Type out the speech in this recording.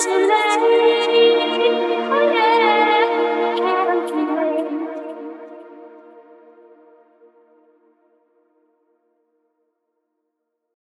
To let.